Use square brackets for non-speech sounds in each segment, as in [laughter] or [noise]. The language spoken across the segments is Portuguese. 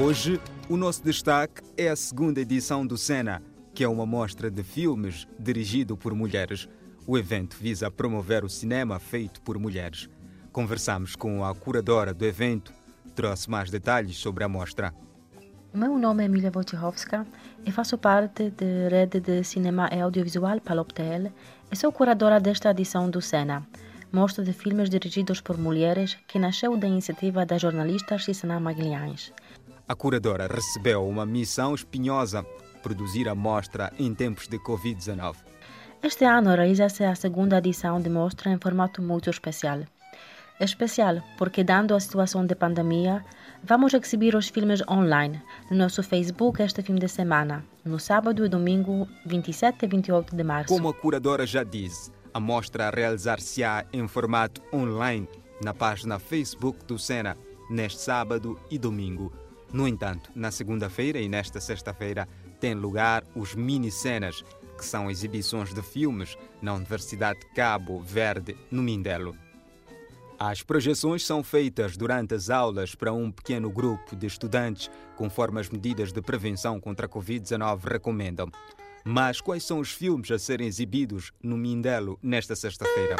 Hoje, o nosso destaque é a segunda edição do Sena, que é uma mostra de filmes dirigido por mulheres. O evento visa promover o cinema feito por mulheres. Conversamos com a curadora do evento, trouxe mais detalhes sobre a mostra. Meu nome é Emilia Wojciechowska e faço parte da rede de cinema e audiovisual Paloptel e sou curadora desta edição do Sena, mostra de filmes dirigidos por mulheres que nasceu da iniciativa da jornalista Cisana Magalhães. A curadora recebeu uma missão espinhosa, produzir a mostra em tempos de Covid-19. Este ano realiza-se a segunda edição de mostra em formato muito especial. Especial porque, dando a situação de pandemia, vamos exibir os filmes online no nosso Facebook este fim de semana, no sábado e domingo 27 e 28 de março. Como a curadora já disse, a mostra realizar-se-á em formato online na página Facebook do Sena, neste sábado e domingo. No entanto, na segunda-feira e nesta sexta-feira tem lugar os mini-cenas, que são exibições de filmes na Universidade de Cabo Verde, no Mindelo. As projeções são feitas durante as aulas para um pequeno grupo de estudantes, conforme as medidas de prevenção contra a Covid-19 recomendam. Mas quais são os filmes a serem exibidos no Mindelo nesta sexta-feira?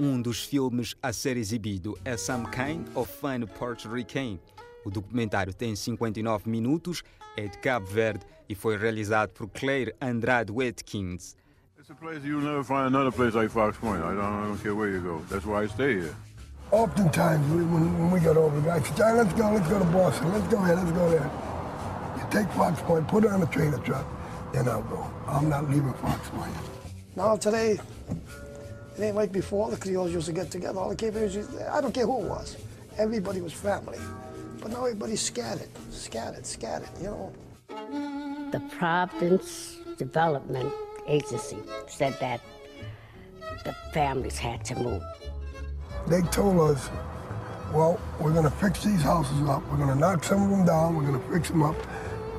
Um dos filmes a ser exibido é Some Kind of Fun Puerto Rican. O documentário tem 59 minutos, é de Cabo Verde e foi realizado por Claire Andrade Watkins. It's a place you'll never find another place like Fox Point. I don't, I don't care where you go. That's why I stay here. Oftentimes, we, when, when we got over, the guy said, John, let's go, let's go to Boston. Let's go here, let's go there. You take Fox Point, put it on a trailer truck, then I'll go. I'm not leaving Fox Point. Now today, it ain't like before. The Creoles used to get together. All the Cape used to, I don't care who it was. Everybody was family. But now everybody's scattered, scattered, scattered, you know. The Providence Development Agency said that the families had to move. They told us, well, we're going to fix these houses up. We're going to knock some of them down. We're going to fix them up.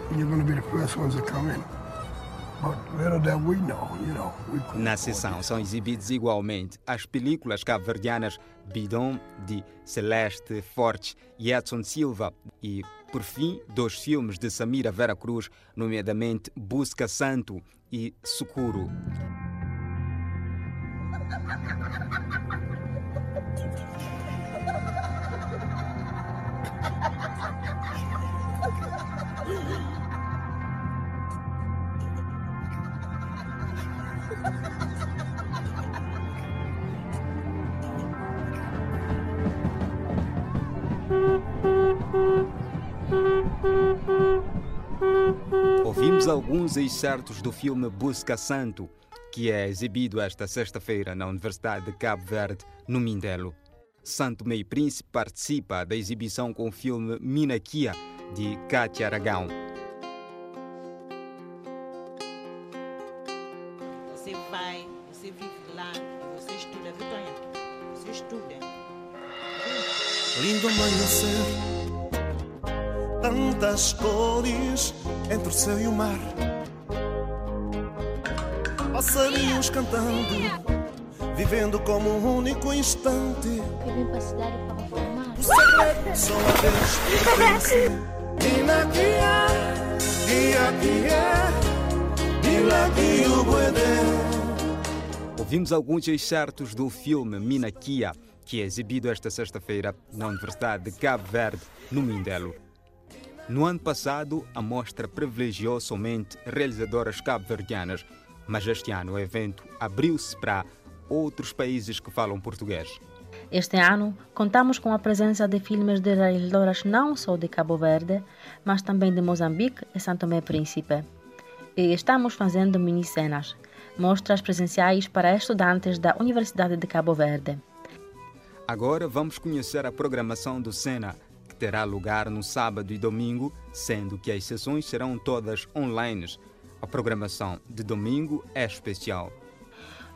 And you're going to be the first ones to come in. Na sessão são exibidos igualmente as películas cabo-verdianas Bidon, de Celeste Fortes e Edson Silva e, por fim, dois filmes de Samira Vera Cruz, nomeadamente Busca Santo e Socorro. [laughs] Ouvimos alguns excertos do filme Busca Santo, que é exibido esta sexta-feira na Universidade de Cabo Verde, no Mindelo. Santo Meio Príncipe participa da exibição com o filme Minaquia, de Cátia Aragão. Lindo amanhecer, tantas cores entre o céu e o mar. Passarinhos cantando, vivendo como um único instante. Eu vim pra cidade pra reformar. O segredo só a Deus pertence. Dina guia, guia, guia, dila guia, puede. Ouvimos alguns excertos do filme Minaquia, que é exibido esta sexta-feira na Universidade de Cabo Verde, no Mindelo. No ano passado, a mostra privilegiou somente realizadoras cabo-verdianas, mas este ano o evento abriu-se para outros países que falam português. Este ano, contamos com a presença de filmes de realizadoras não só de Cabo Verde, mas também de Moçambique e São Tomé e Príncipe. E estamos fazendo mini-cenas, mostras presenciais para estudantes da Universidade de Cabo Verde. Agora vamos conhecer a programação do Sena, que terá lugar no sábado e domingo, sendo que as sessões serão todas online. A programação de domingo é especial.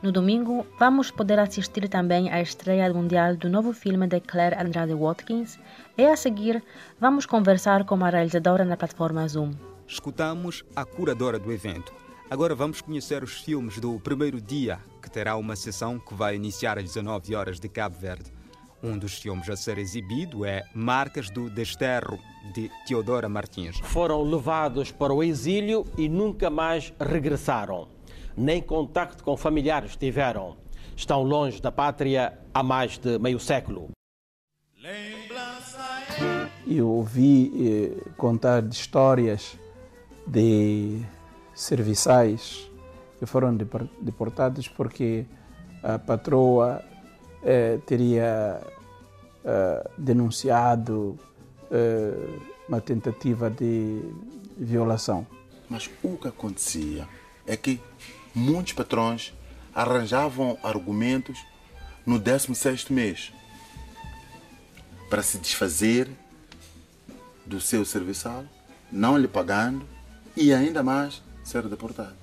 No domingo, vamos poder assistir também à estreia mundial do novo filme de Claire Andrade Watkins e, a seguir, vamos conversar com a realizadora na plataforma Zoom. Escutamos a curadora do evento. Agora vamos conhecer os filmes do primeiro dia, que terá uma sessão que vai iniciar às 19 horas de Cabo Verde. Um dos filmes a ser exibido é Marcas do Desterro, de Teodora Martins. Foram levados para o exílio e nunca mais regressaram. Nem contacto com familiares tiveram. Estão longe da pátria há mais de meio século. Eu ouvi eh, contar de histórias de serviçais que foram deportados porque a patroa eh, teria eh, denunciado eh, uma tentativa de violação. Mas o que acontecia é que muitos patrões arranjavam argumentos no 16º mês para se desfazer do seu serviçal, não lhe pagando e ainda mais ser deportado.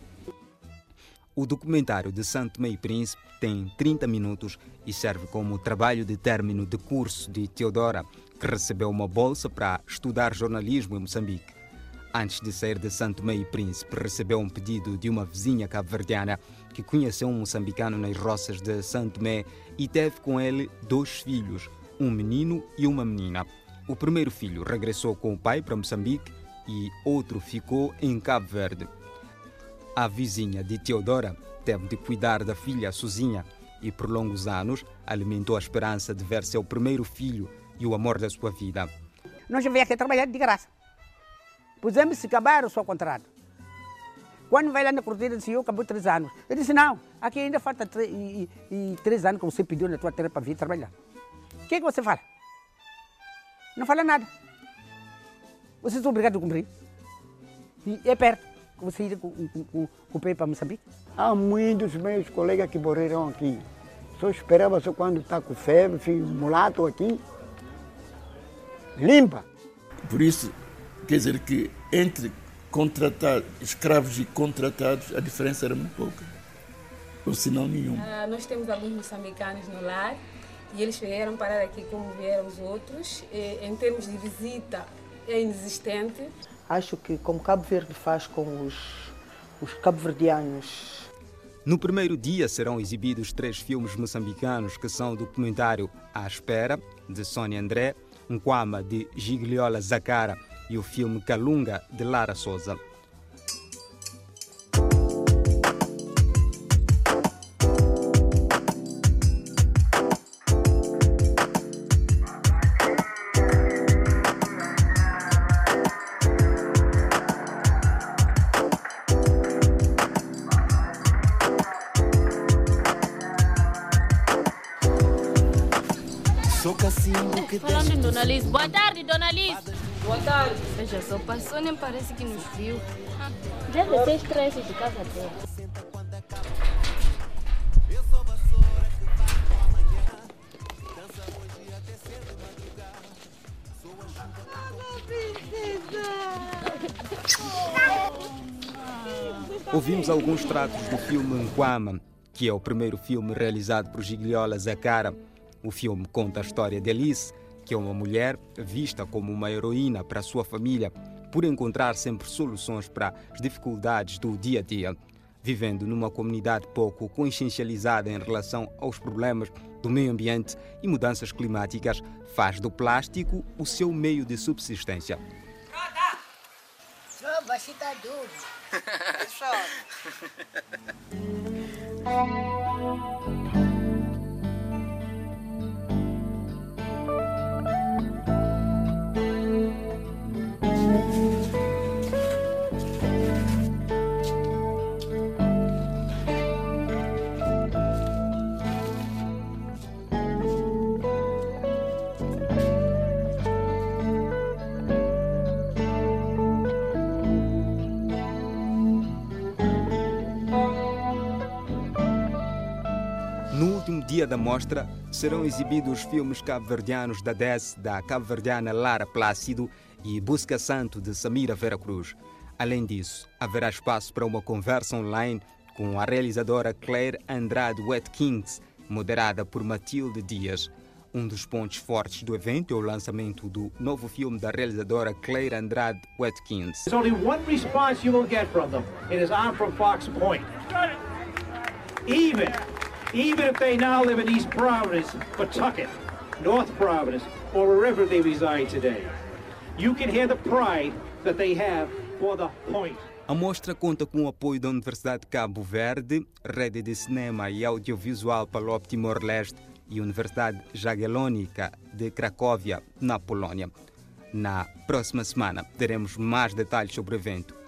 O documentário de Santo Meio Príncipe tem 30 minutos e serve como trabalho de término de curso de Teodora, que recebeu uma bolsa para estudar jornalismo em Moçambique. Antes de sair de Santo Meio Príncipe, recebeu um pedido de uma vizinha cabo-verdiana que conheceu um moçambicano nas roças de Santo Mé e teve com ele dois filhos, um menino e uma menina. O primeiro filho regressou com o pai para Moçambique e outro ficou em Cabo Verde. A vizinha de Teodora teve de cuidar da filha sozinha e por longos anos alimentou a esperança de ver seu primeiro filho e o amor da sua vida. Nós vamos aqui trabalhar de graça. Pusemos se acabar o seu contrato. Quando vai lá na cortina, disse, eu acabou três anos. Eu disse, não, aqui ainda falta três, e, e, três anos que você pediu na tua terra para vir trabalhar. O que, é que você fala? Não fala nada. Vocês são obrigados a cumprir. E é perto você ir com, com, com, com o pé para Moçambique. Há muitos meus colegas que morreram aqui. Só esperava só quando está com febre, filho mulato aqui. Limpa. Por isso, quer dizer que entre contratados, escravos e contratados, a diferença era muito pouca. Ou se não nenhuma. Ah, nós temos alguns moçambicanos no lar e eles vieram parar aqui como vieram os outros. E, em termos de visita, é inexistente. Acho que como Cabo Verde faz com os, os cabo-verdianos. No primeiro dia serão exibidos três filmes moçambicanos que são o documentário À Espera, de Sônia André, um Nkwama, de Gigliola Zacara e o filme Calunga, de Lara Souza. Falando em Dona Liz. Boa tarde, Dona Liz. Boa tarde. Veja só, passou nem parece que nos viu. Deve ter estresse de casa dela. [laughs] Ouvimos alguns tratos do filme Nkwama, que é o primeiro filme realizado por Gigliola Zacara. O filme conta a história de Alice, que é uma mulher vista como uma heroína para a sua família, por encontrar sempre soluções para as dificuldades do dia a dia. Vivendo numa comunidade pouco consciencializada em relação aos problemas do meio ambiente e mudanças climáticas, faz do plástico o seu meio de subsistência. Soba, se tá duro. Dia da mostra, serão exibidos filmes cabo-verdianos da DES, da cabo-verdiana Lara Plácido e Busca Santo, de Samira Vera Cruz. Além disso, haverá espaço para uma conversa online com a realizadora Claire Andrade Watkins, moderada por Matilde Dias. Um dos pontos fortes do evento é o lançamento do novo filme da realizadora Claire Andrade I'm from Fox Point. Even, even if they now live in East Providence, Pawtucket, North Providence, or wherever they reside today, you can hear the pride that they have for the point. A mostra conta com o apoio da Universidade de Cabo Verde, Rede de Cinema e Audiovisual Palop Timor-Leste e Universidade Jagiellônica de Cracóvia, na Polônia. Na próxima semana teremos mais detalhes sobre o evento.